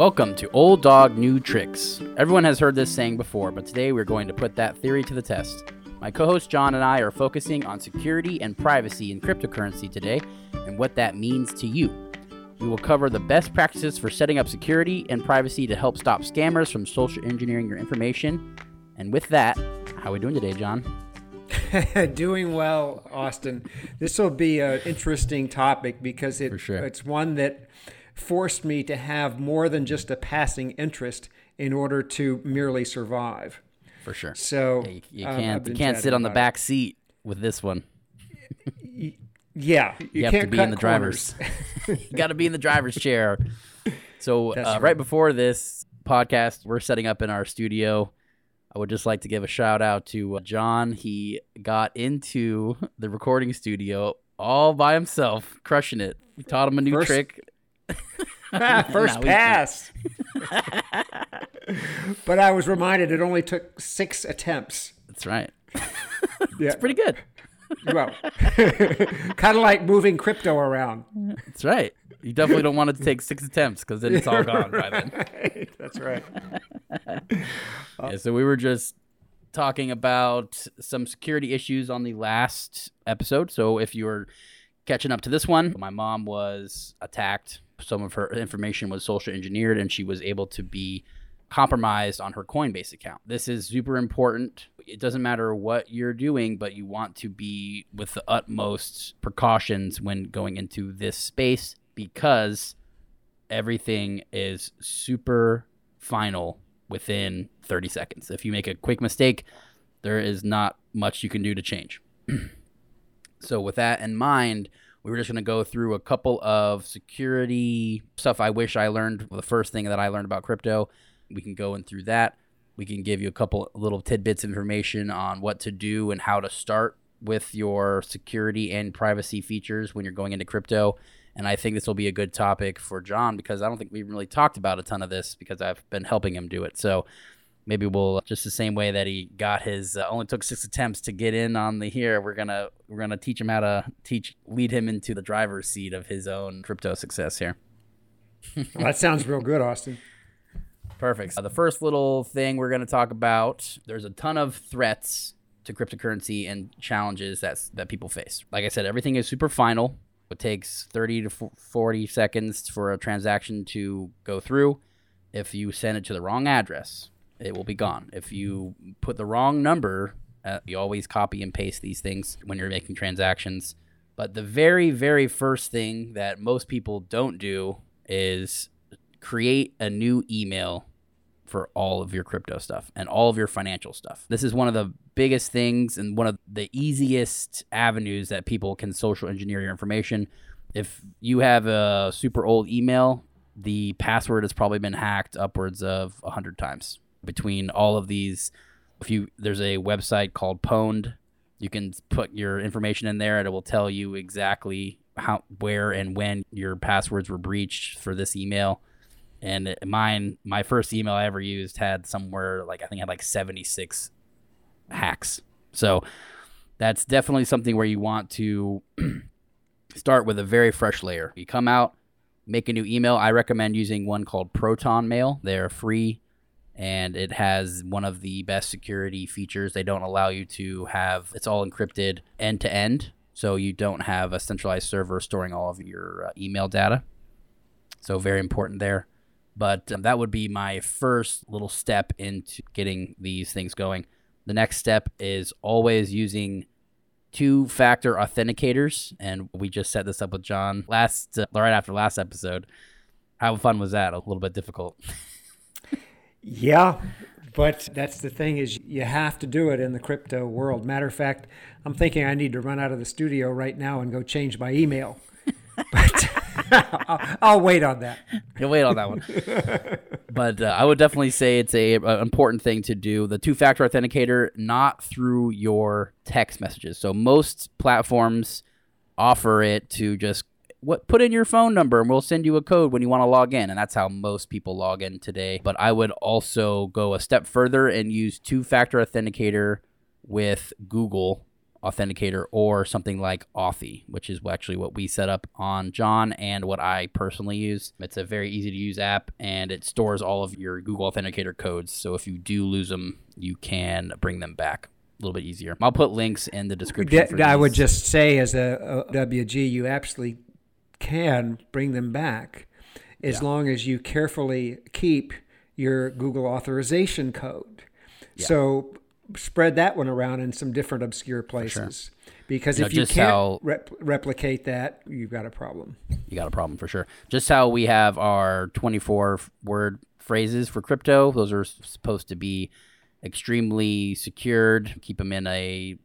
Welcome to Old Dog New Tricks. Everyone has heard this saying before, but today we're going to put that theory to the test. My co host John and I are focusing on security and privacy in cryptocurrency today and what that means to you. We will cover the best practices for setting up security and privacy to help stop scammers from social engineering your information. And with that, how are we doing today, John? Doing well, Austin. This will be an interesting topic because it, sure. it's one that forced me to have more than just a passing interest in order to merely survive. For sure. So Yeah, you, you um, can't I've you can't sit on the back seat with this one. Yeah, you, You, have to be in the corners. driver's. you got to be in the driver's chair. So uh, right. right before this podcast, we're setting up in our studio. I would just like to give a shout out to uh, John. He got into the recording studio all by himself, crushing it. We taught him a new First- trick. Ah, First pass. but I was reminded it only took six attempts. That's right. Yeah, Pretty good. well, kind of like moving crypto around. That's right. You definitely don't want it to take six attempts because then it's all gone by then. That's right. Yeah, so we were just talking about some security issues on the last episode. So if you're catching up to this one, my mom was attacked. Some of her information was social engineered, and she was able to be compromised on her Coinbase account. This is super important. It doesn't matter what you're doing, but you want to be with the utmost precautions when going into this space because everything is super final within 30 seconds. If you make a quick mistake, there is not much you can do to change. so, with that in mind, we were just going to go through a couple of security stuff I wish I learned. The first thing that I learned about crypto, we can go in through that. We can give you a couple little tidbits of information on what to do and how to start with your security and privacy features when you're going into crypto. And I think this will be a good topic for John because I don't think we've really talked about a ton of this because I've been helping him do it. So maybe we'll just the same way that he got his uh, only took six attempts to get in on the here. We're gonna we're gonna teach him how to teach lead him into the driver's seat of his own crypto success here. Well, that sounds real good, Austin. Perfect. So the first little thing we're going to talk about, there's a ton of threats to cryptocurrency and challenges that that people face. Like I said, everything is super final. It takes 30 to 40 seconds for a transaction to go through. If you send it to the wrong address, it will be gone. If you put the wrong number, uh, you always copy and paste these things when you're making transactions. But the very, very first thing that most people don't do is create a new email for all of your crypto stuff and all of your financial stuff. This is one of the biggest things and one of the easiest avenues that people can social engineer your information. If you have a super old email, the password has probably been hacked upwards of 100 times between all of these if you there's a website called Pwned, you can put your information in there and it will tell you exactly how where and when your passwords were breached for this email. And mine my first email i ever used had somewhere like i think it had like 76 hacks. So that's definitely something where you want to start with a very fresh layer. You come out make a new email. I recommend using one called proton mail. They're free and it has one of the best security features they don't allow you to have it's all encrypted end to end so you don't have a centralized server storing all of your uh, email data so very important there but um, that would be my first little step into getting these things going. The next step is always using two factor authenticators. And we just set this up with John last, uh, right after last episode. How fun was that? A little bit difficult. Yeah, but that's the thing is you have to do it in the crypto world. Matter of fact, I'm thinking I need to run out of the studio right now and go change my email. but I'll, I'll wait on that. You'll wait on that one. but uh, I would definitely say it's a, a important thing to do. The two factor authenticator, not through your text messages. So most platforms offer it to just what put in your phone number and we'll send you a code when you want to log in and that's how most people log in today but i would also go a step further and use two factor authenticator with google authenticator or something like Authy, which is actually what we set up on John and what I personally use. It's a very easy to use app and it stores all of your Google Authenticator codes. So if you do lose them, you can bring them back a little bit easier. I'll put links in the description. I would just say, as a, a WG, you absolutely can bring them back as yeah. long as you carefully keep your Google authorization code. Yeah. So spread that one around in some different obscure places. Sure. Because you if know, you can't how, rep- replicate that, you've got a problem. You got a problem for sure. Just how we have our 24 word phrases for crypto, those are supposed to be extremely secured. Keep them in a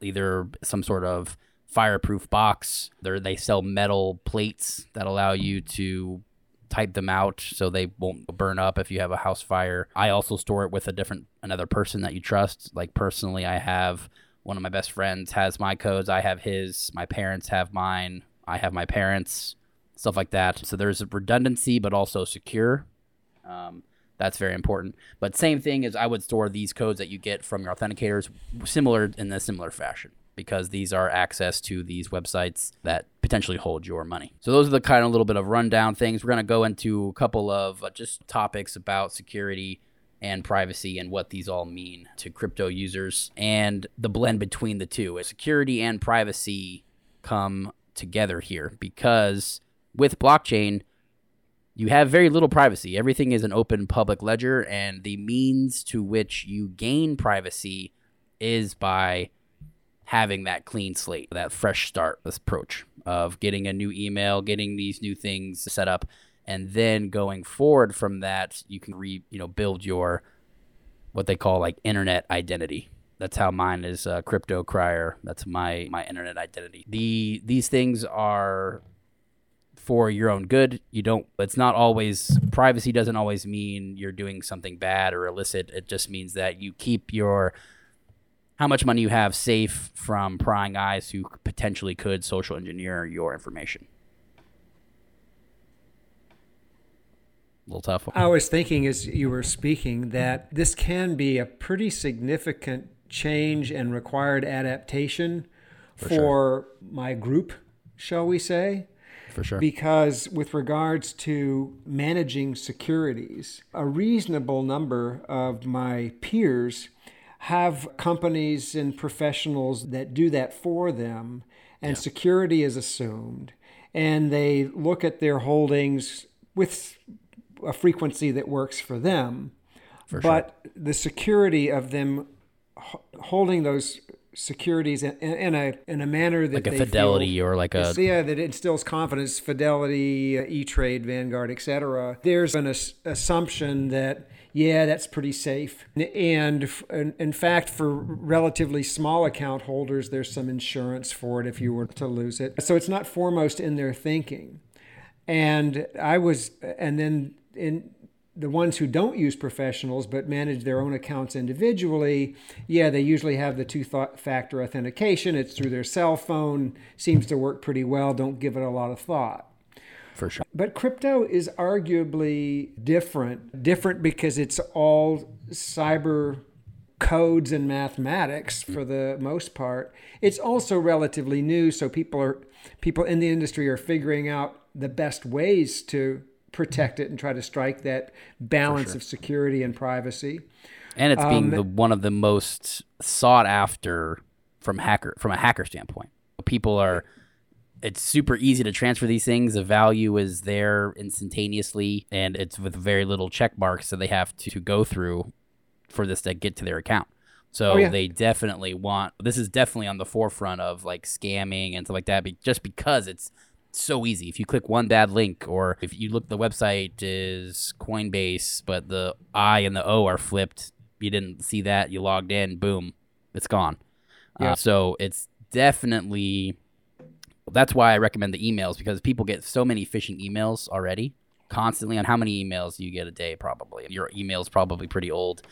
either some sort of fireproof box. They're, they sell metal plates that allow you to type them out so they won't burn up if you have a house fire. I also store it with a different another person that you trust. Like personally, I have one of my best friends has my codes. I have his. My parents have mine. I have my parents. Stuff like that. So there's a redundancy, but also secure. Um, that's very important. But same thing is, I would store these codes that you get from your authenticators, similar in a similar fashion because these are access to these websites that potentially hold your money. So those are the kind of little bit of rundown things. We're going to go into a couple of uh, just topics about security and privacy and what these all mean to crypto users and the blend between the two. Security and privacy come together here because with blockchain you have very little privacy. Everything is an open public ledger and the means to which you gain privacy is by having that clean slate, that fresh start approach of getting a new email, getting these new things set up, and then going forward from that, you can re you know build your what they call like internet identity. That's how mine is uh, crypto crier. That's my my internet identity. The these things are for your own good. You don't. It's not always privacy. Doesn't always mean you're doing something bad or illicit. It just means that you keep your how much money you have safe from prying eyes who potentially could social engineer your information. A little tough. I was thinking as you were speaking that this can be a pretty significant change and required adaptation for, for sure. my group, shall we say? For sure. Because with regards to managing securities, a reasonable number of my peers have companies and professionals that do that for them, and yeah. security is assumed. And they look at their holdings with a frequency that works for them. For but sure. the security of them holding those securities in, in, a in a manner that like a fidelity feel, or like a yeah that instills confidence fidelity uh, e-trade vanguard etc there's an as- assumption that yeah, that's pretty safe. And in fact, for relatively small account holders, there's some insurance for it if you were to lose it. So it's not foremost in their thinking. And I was, and then in the ones who don't use professionals but manage their own accounts individually, yeah, they usually have the two factor authentication. It's through their cell phone, seems to work pretty well, don't give it a lot of thought for sure. But crypto is arguably different. Different because it's all cyber codes and mathematics for the most part. It's also relatively new, so people are people in the industry are figuring out the best ways to protect it and try to strike that balance sure. of security and privacy. And it's being um, the, one of the most sought after from hacker from a hacker standpoint. People are it's super easy to transfer these things. The value is there instantaneously, and it's with very little check marks that they have to, to go through for this to get to their account. So oh, yeah. they definitely want this is definitely on the forefront of like scamming and stuff like that, just because it's so easy. If you click one bad link, or if you look, the website is Coinbase, but the I and the O are flipped. You didn't see that. You logged in, boom, it's gone. Yeah. Uh, so it's definitely that's why I recommend the emails because people get so many phishing emails already constantly on how many emails you get a day probably. Your email is probably pretty old.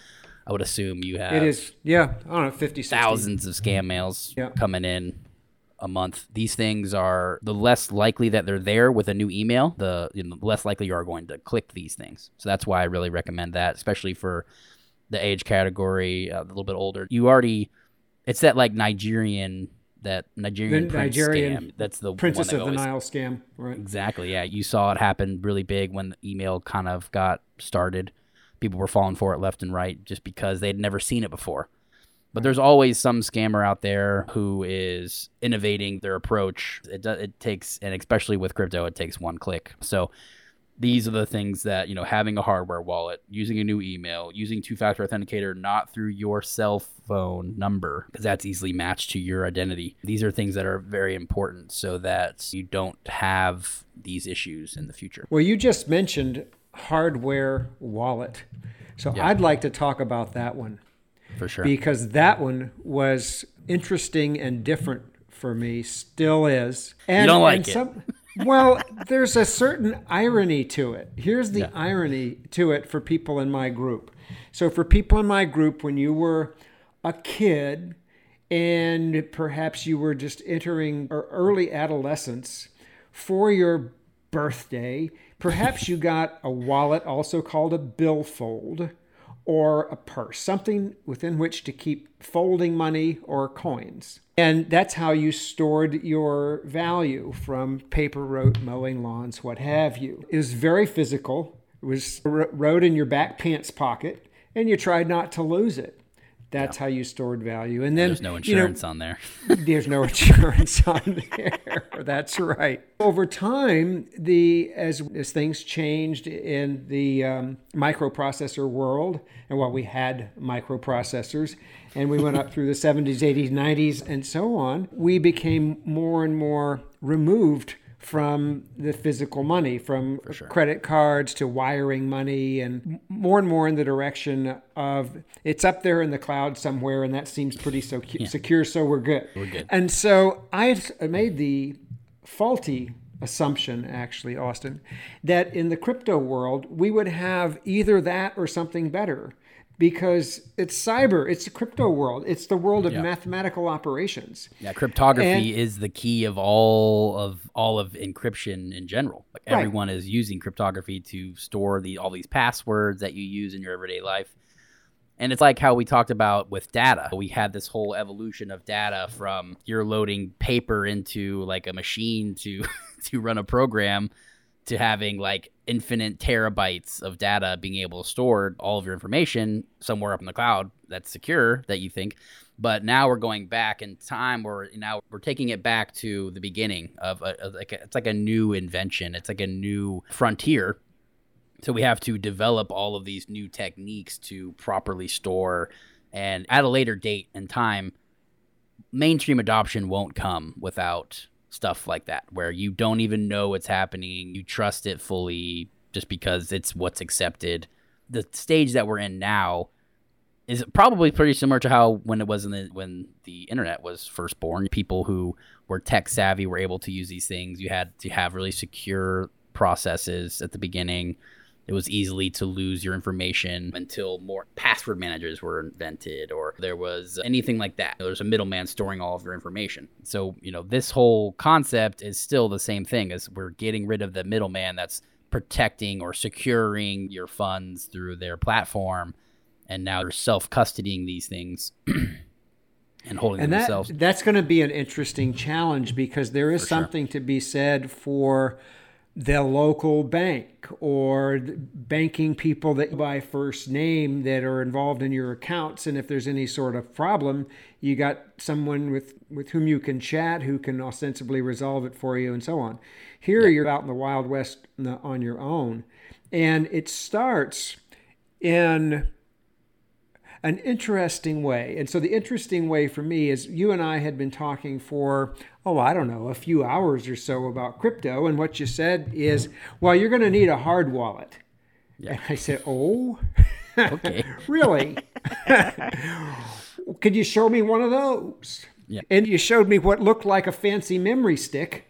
I would assume you have It is. Yeah, I don't know, 50 60. thousands of scam mails yeah. coming in a month. These things are the less likely that they're there with a new email, the you know, less likely you are going to click these things. So that's why I really recommend that, especially for the age category, uh, a little bit older. You already it's that like Nigerian that Nigerian The prince Nigerian scam. That's the Princess one of I've the Nile scam, right? Exactly. Yeah, you saw it happen really big when the email kind of got started. People were falling for it left and right just because they'd never seen it before. But there's always some scammer out there who is innovating their approach. It does, it takes, and especially with crypto, it takes one click. So these are the things that you know having a hardware wallet using a new email using two-factor authenticator not through your cell phone number because that's easily matched to your identity these are things that are very important so that you don't have these issues in the future Well, you just mentioned hardware wallet. So Yeah. I'd like to talk about that one for sure because that one was interesting and different for me, still is. And, don't like it. some- well, there's a certain irony to it. Here's the irony to it for people in my group. So, for people in my group, when you were a kid and perhaps you were just entering or early adolescence for your birthday, perhaps you got a wallet, also called a billfold, or a purse, something within which to keep folding money or coins. And that's how you stored your value from paper rote, mowing lawns, what have you. It was very physical. It was wrote in your back pants pocket, and you tried not to lose it. That's how you stored value. And then there's no you know, insurance on there there's no insurance on there. That's right. Over time, the as as things changed in the um, microprocessor world, and while we had microprocessors, and we went up through the 70s, 80s, 90s, and so on, we became more and more removed from the physical money, from credit cards to wiring money, and more and more in the direction of it's up there in the cloud somewhere, and that seems pretty so secure, so we're good. We're good. And so I made the faulty assumption, actually, Austin, that in the crypto world, we would have either that or something better because it's cyber, it's the crypto world, it's the world of mathematical operations. yeah cryptography And- is the key of all of all of encryption in general like Right. everyone is using cryptography to store the all these passwords that you use in your everyday life And it's like how we talked about with data. We had this whole evolution of data from you're loading paper into like a machine to to run a program to having like infinite terabytes of data being able to store all of your information somewhere up in the cloud that's secure that you think. But now we're going back in time where now we're taking it back to the beginning of a, like a, it's like a new invention. It's like a new frontier. So we have to develop all of these new techniques to properly store. And at a later date and time mainstream adoption won't come without stuff like that where you don't even know what's happening. You trust it fully just because it's what's accepted. The stage that we're in now is probably pretty similar to how when it was in the when the internet was first born people who were tech savvy were able to use these things. You had to have really secure processes at the beginning it was easily to lose your information until more password managers were invented or there was anything like that. There's a middleman storing all of your information. So, you know, this whole concept is still the same thing as we're getting rid of the middleman that's protecting or securing your funds through their platform. And now they're self custodying these things and holding and them that, themselves. that's going to be an interesting challenge because there is sure. something to be said for the local bank or banking people that you by first name that are involved in your accounts. And if there's any sort of problem you got someone with with whom you can chat who can ostensibly resolve it for you and so on. Here you're out in the wild west uh, on your own. And it starts in an interesting way. And so the interesting way for me is you and I had been talking for, oh, I don't know, a few hours or so about crypto. And what you said is, well, you're going to need a hard wallet. Yeah. And I said, oh, Okay. really? Could you show me one of those? Yeah. And you showed me what looked like a fancy memory stick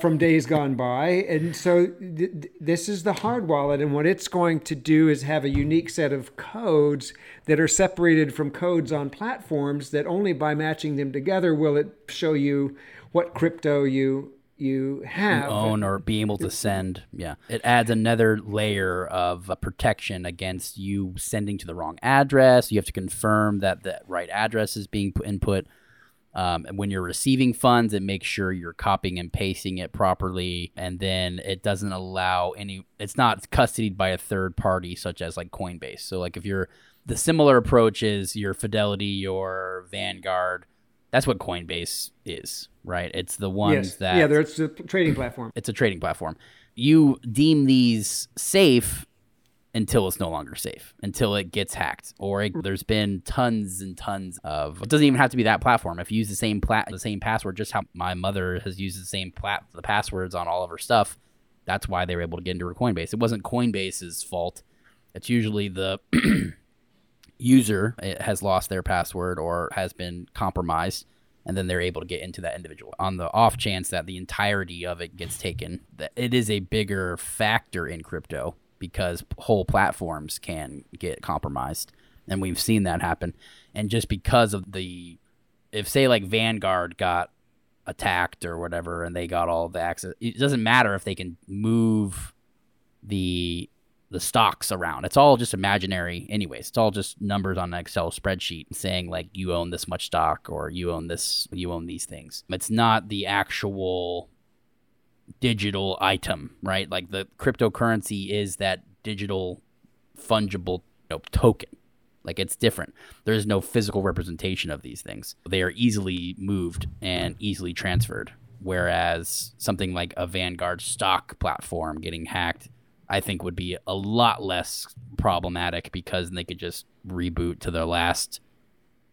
from days gone by. And so th- th- this is the hard wallet. And what it's going to do is have a unique set of codes that are separated from codes on platforms that only by matching them together will it show you what crypto you you have. own or be able to send. Yeah. It adds another layer of uh, protection against you sending to the wrong address. You have to confirm that the right address is being put input. Um, and when you're receiving funds, it makes sure you're copying and pasting it properly, and then it doesn't allow any. It's not custodied by a third party, such as like Coinbase. So like if you're the similar approach is your Fidelity, your Vanguard. That's what Coinbase is, right? It's the ones yes. that yeah, it's a trading platform. it's a trading platform. You deem these safe until it's no longer safe, until it gets hacked, or it, there's been tons and tons of. It doesn't even have to be that platform. If you use the same plat, the same password, just how my mother has used the same plat, the passwords on all of her stuff. That's why they were able to get into her Coinbase. It wasn't Coinbase's fault. It's usually the user eh, has lost their password or has been compromised and then they're able to get into that individual. On the off chance that the entirety of it gets taken, that it is a bigger factor in crypto because whole platforms can get compromised, and we've seen that happen. And just because of the, if say like Vanguard got attacked or whatever, and they got all the access, it doesn't matter if they can move the the stocks around. It's all just imaginary, anyways. It's all just numbers on an Excel spreadsheet saying like you own this much stock or you own this, you own these things. It's not the actual digital item, right? Like the cryptocurrency is that digital fungible you know, token. Like it's different. There is no physical representation of these things. They are easily moved and easily transferred. Whereas something like a Vanguard stock platform getting hacked I think would be a lot less problematic because they could just reboot to the last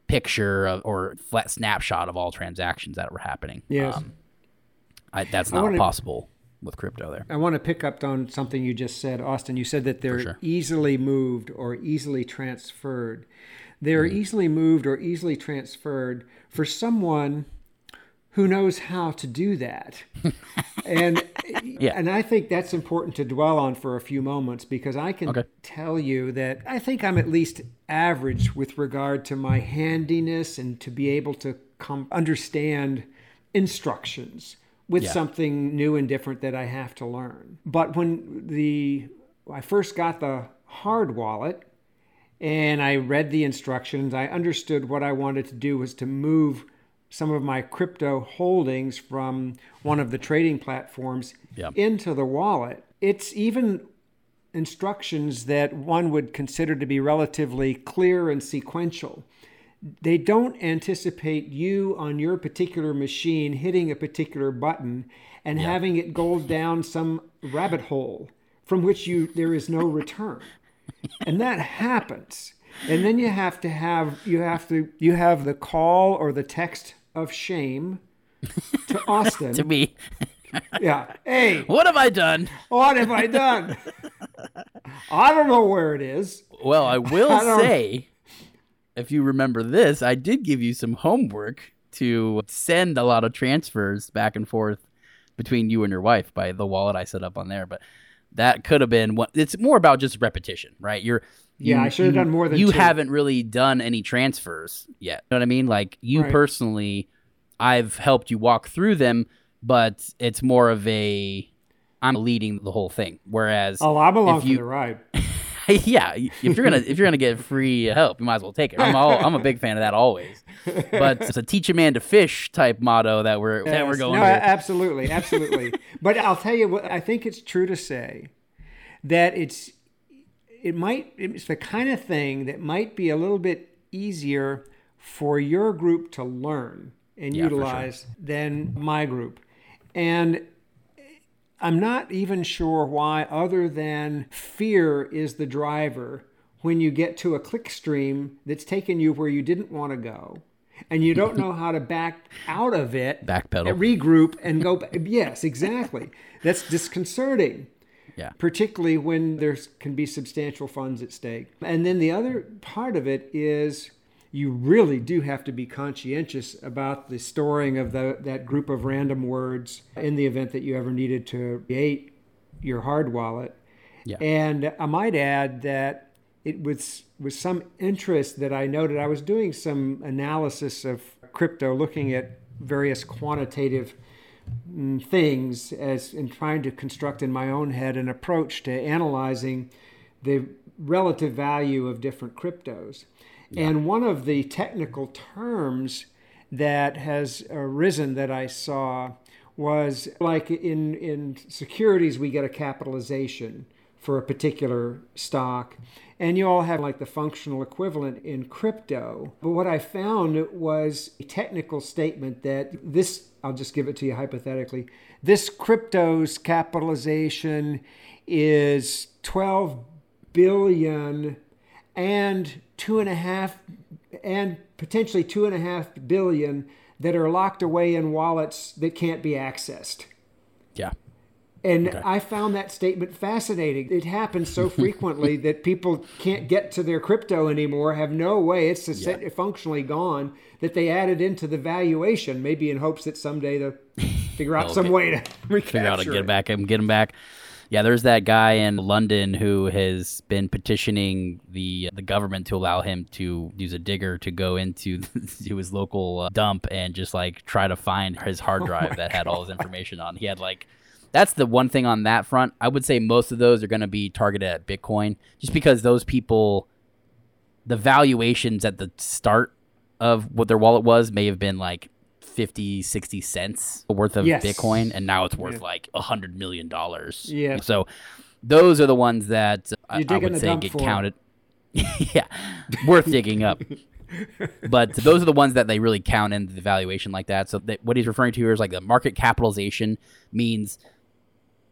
picture of, or flat snapshot of all transactions that were happening. Yes. Um, I, that's not wanna, possible with crypto there. I want to pick up on something you just said, Austin. You said that they're sure. easily moved or easily transferred. They're mm-hmm. easily moved or easily transferred for someone who knows how to do that. and yeah. and I think that's important to dwell on for a few moments because I can okay. tell you that I think I'm at least average with regard to my handiness and to be able to come understand instructions with yeah. something new and different that I have to learn. But when the I first got the hard wallet and I read the instructions, I understood what I wanted to do was to move some of my crypto holdings from one of the trading platforms into the wallet. It's even instructions that one would consider to be relatively clear and sequential. They don't anticipate you on your particular machine hitting a particular button and having it go down some rabbit hole from which you there is no return. and that happens. And then you have to have you have to you have the call or the text of shame to Austin. to me. yeah. Hey. What have I done? What have I done? I don't know where it is. Well, I will I say, if you remember this, I did give you some homework to send a lot of transfers back and forth between you and your wife by the wallet I set up on there. But that could have been what it's more about just repetition, right? You're yeah, you, I should have done more than you two. haven't really done any transfers yet. You know what I mean? Like you right. personally, I've helped you walk through them, but it's more of a I'm leading the whole thing. Whereas oh, I'm along you, for the ride. yeah, if you're gonna if you're gonna get free help, you might as well take it. I'm all, I'm a big fan of that always. But it's a teach a man to fish type motto that we're yes. that we're going. No, absolutely, absolutely. but I'll tell you what I think it's true to say that it's it might it's the kind of thing that might be a little bit easier for your group to learn and yeah, utilize sure. than my group. And I'm not even sure why, other than fear is the driver when you get to a click stream that's taken you where you didn't want to go and you don't know how to back out of it, backpedal, regroup, and go. Yes, exactly. That's disconcerting. Yeah. Particularly when there can be substantial funds at stake. And then the other part of it is you really do have to be conscientious about the storing of the, that group of random words in the event that you ever needed to create your hard wallet. Yeah. And I might add that it was with some interest that I noted I was doing some analysis of crypto, looking at various quantitative Mm, things as in trying to construct in my own head an approach to analyzing the relative value of different cryptos. And one of the technical terms that has arisen that I saw was like in in securities we get a capitalization for a particular stock and you all have like the functional equivalent in crypto. But what i found was a technical statement that this i'll just give it to you hypothetically this crypto's capitalization is 12 billion and two and a half and potentially two and a half billion that are locked away in wallets that can't be accessed. Yeah. And okay. I found that statement fascinating. It happens so frequently that people can't get to their crypto anymore, have no way. It's yeah. functionally gone that they added into the valuation, maybe in hopes that someday they'll figure out some way to figure out to get back and get them back. Yeah, there's that guy in London who has been petitioning the the government to allow him to use a digger to go into to his local uh, dump and just like try to find his hard oh drive oh that had all his information on. He had like that's the one thing on that front. I would say most of those are going to be targeted at Bitcoin just because those people the valuations at the start of what their wallet was may have been like 50, 60 cents worth of yes. Bitcoin, and now it's worth yeah. like a hundred million dollars. Yeah. So those are the ones that I, I, would say get for. counted. yeah, worth digging up. but those are the ones that they really count in the valuation like that. So what he's referring to here is like the market capitalization means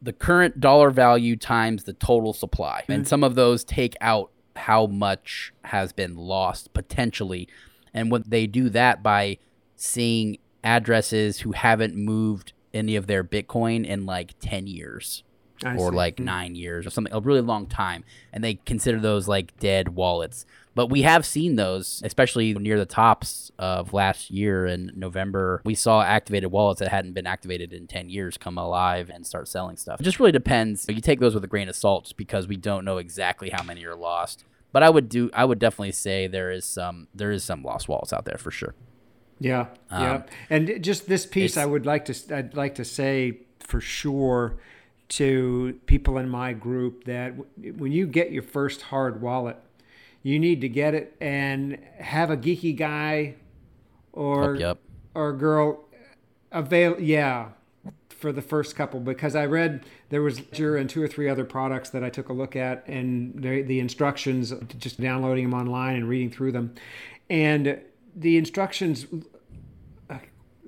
the current dollar value times the total supply. Mm-hmm. And some of those take out how much has been lost potentially. And when they do that by seeing addresses who haven't moved any of their Bitcoin in like 10 years I or see. like hmm. nine years or something, a really long time. And they consider those like dead wallets. But we have seen those, especially near the tops of last year in November. We saw activated wallets that hadn't been activated in 10 years come alive and start selling stuff. It just really depends. You take those with a grain of salt because we don't know exactly how many are lost. But I would do I would definitely say there is some there is some lost wallets out there for sure. Yeah, um, yeah. And just this piece, I would like to I'd like to say for sure to people in my group that when you get your first hard wallet, you need to get it and have a geeky guy or yep. or girl avail. Yeah, for the first couple because I read there was Jura and two or three other products that I took a look at and the instructions, just downloading them online and reading through them, and the instructions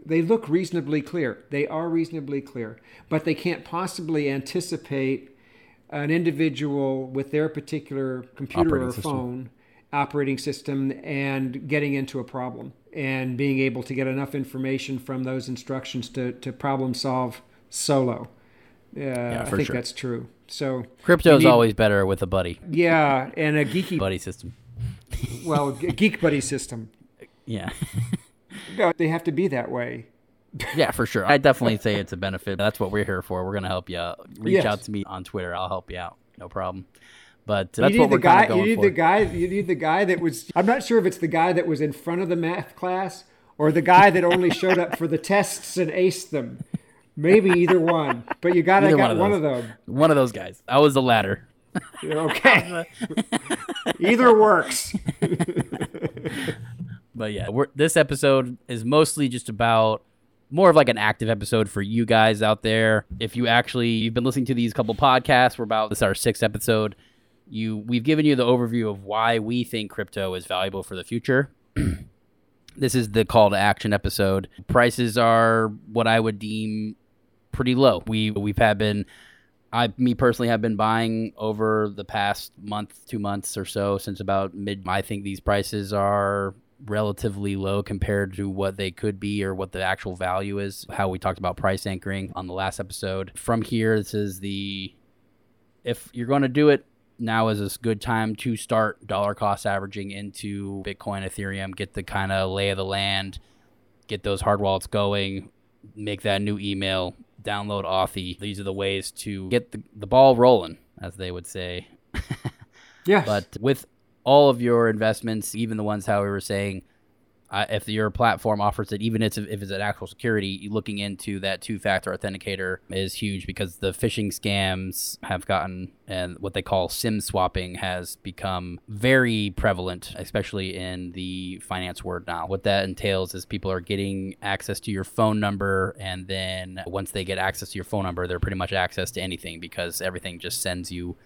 they look reasonably clear. They are reasonably clear, but they can't possibly anticipate an individual with their particular computer operating or system. phone operating system and getting into a problem and being able to get enough information from those instructions to, to problem solve solo. Uh, yeah, I think sure. that's true. So crypto is always better with a buddy. Yeah, and a geeky buddy system. well, geek buddy system. Yeah. no, they have to be that way. yeah, for sure. I definitely say it's a benefit. That's what we're here for. We're going to help you out. Reach yes. out to me on Twitter. I'll help you out. No problem. But that's what we're guy, going You need for. the guy. You need the guy that was. I'm not sure if it's the guy that was in front of the math class or the guy that only showed up for the tests and aced them. Maybe either one. But you got to got one of, one of them. One of those guys. I was the latter. okay. either works. But yeah, this episode is mostly just about more of like an active episode for you guys out there. If you actually you've been listening to these couple podcasts, we're about this is our sixth episode. You we've given you the overview of why we think crypto is valuable for the future. this is the call to action episode. Prices are what I would deem pretty low. We we've had been I me personally have been buying over the past month, two months or so since about mid I think these prices are relatively low compared to what they could be or what the actual value is. How we talked about price anchoring on the last episode. From here, this is the if you're going to do it, now is a good time to start dollar cost averaging into Bitcoin, Ethereum, get the kind of lay of the land, get those hard wallets going, make that new email, download Authy. These are the ways to get the, the ball rolling, as they would say. yeah. But with all of your investments, even the ones how we were saying, uh, if your platform offers it, even if, it's an actual security, looking into that two factor authenticator is huge because the phishing scams have gotten and what they call SIM swapping has become very prevalent, especially in the finance world now. What that entails is people are getting access to your phone number, and then once they get access to your phone number, they're pretty much access to anything because everything just sends you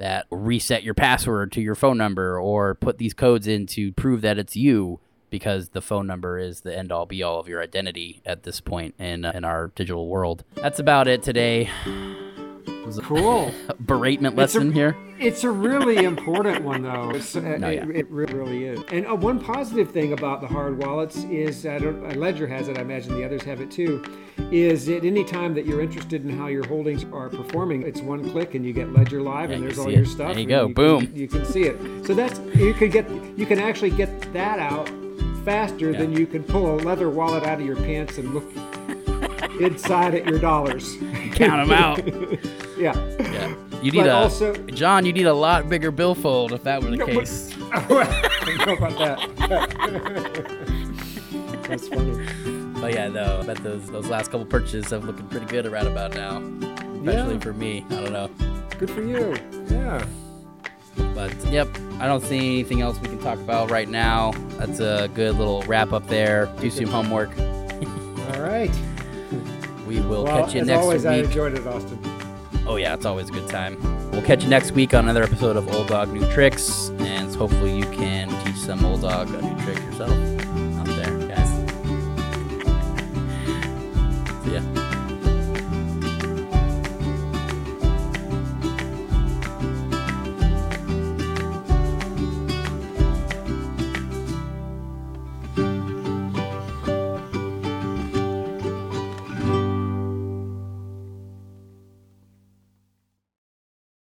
that reset your password to your phone number or put these codes in to prove that it's you because the phone number is the end all be all of your identity at this point in, uh, in our digital world. That's about it today. Cool. beratement lesson a, here. It's a really important one, though. Uh, no, yeah. it, it, really is. And uh, one positive thing about the hard wallets is, I don't, Ledger has it, I imagine the others have it too, is at any time that you're interested in how your holdings are performing, it's one click and you get Ledger Live yeah, and there's all it. your stuff. There you go. You Boom. Can, you can see it. So that's, you can get, you can actually get that out faster yeah. than you can pull a leather wallet out of your pants and look inside at your dollars. Count them out. Yeah. Yeah. You need but a also, John. You need a lot bigger billfold if that were the no, case. I don't know about that. That's funny. But yeah, no. I bet those those last couple purchases have looking pretty good around about now. Especially yeah. for me. I don't know. Good for you. Yeah. But yep, I don't see anything else we can talk about right now. That's a good little wrap up there. Do some homework. All right. We will well, catch you as next always, week. I enjoyed it, Austin. Oh yeah, it's always a good time. We'll catch you next week on another episode of Old Dog New Tricks, and hopefully you can teach some old dog a new trick yourself.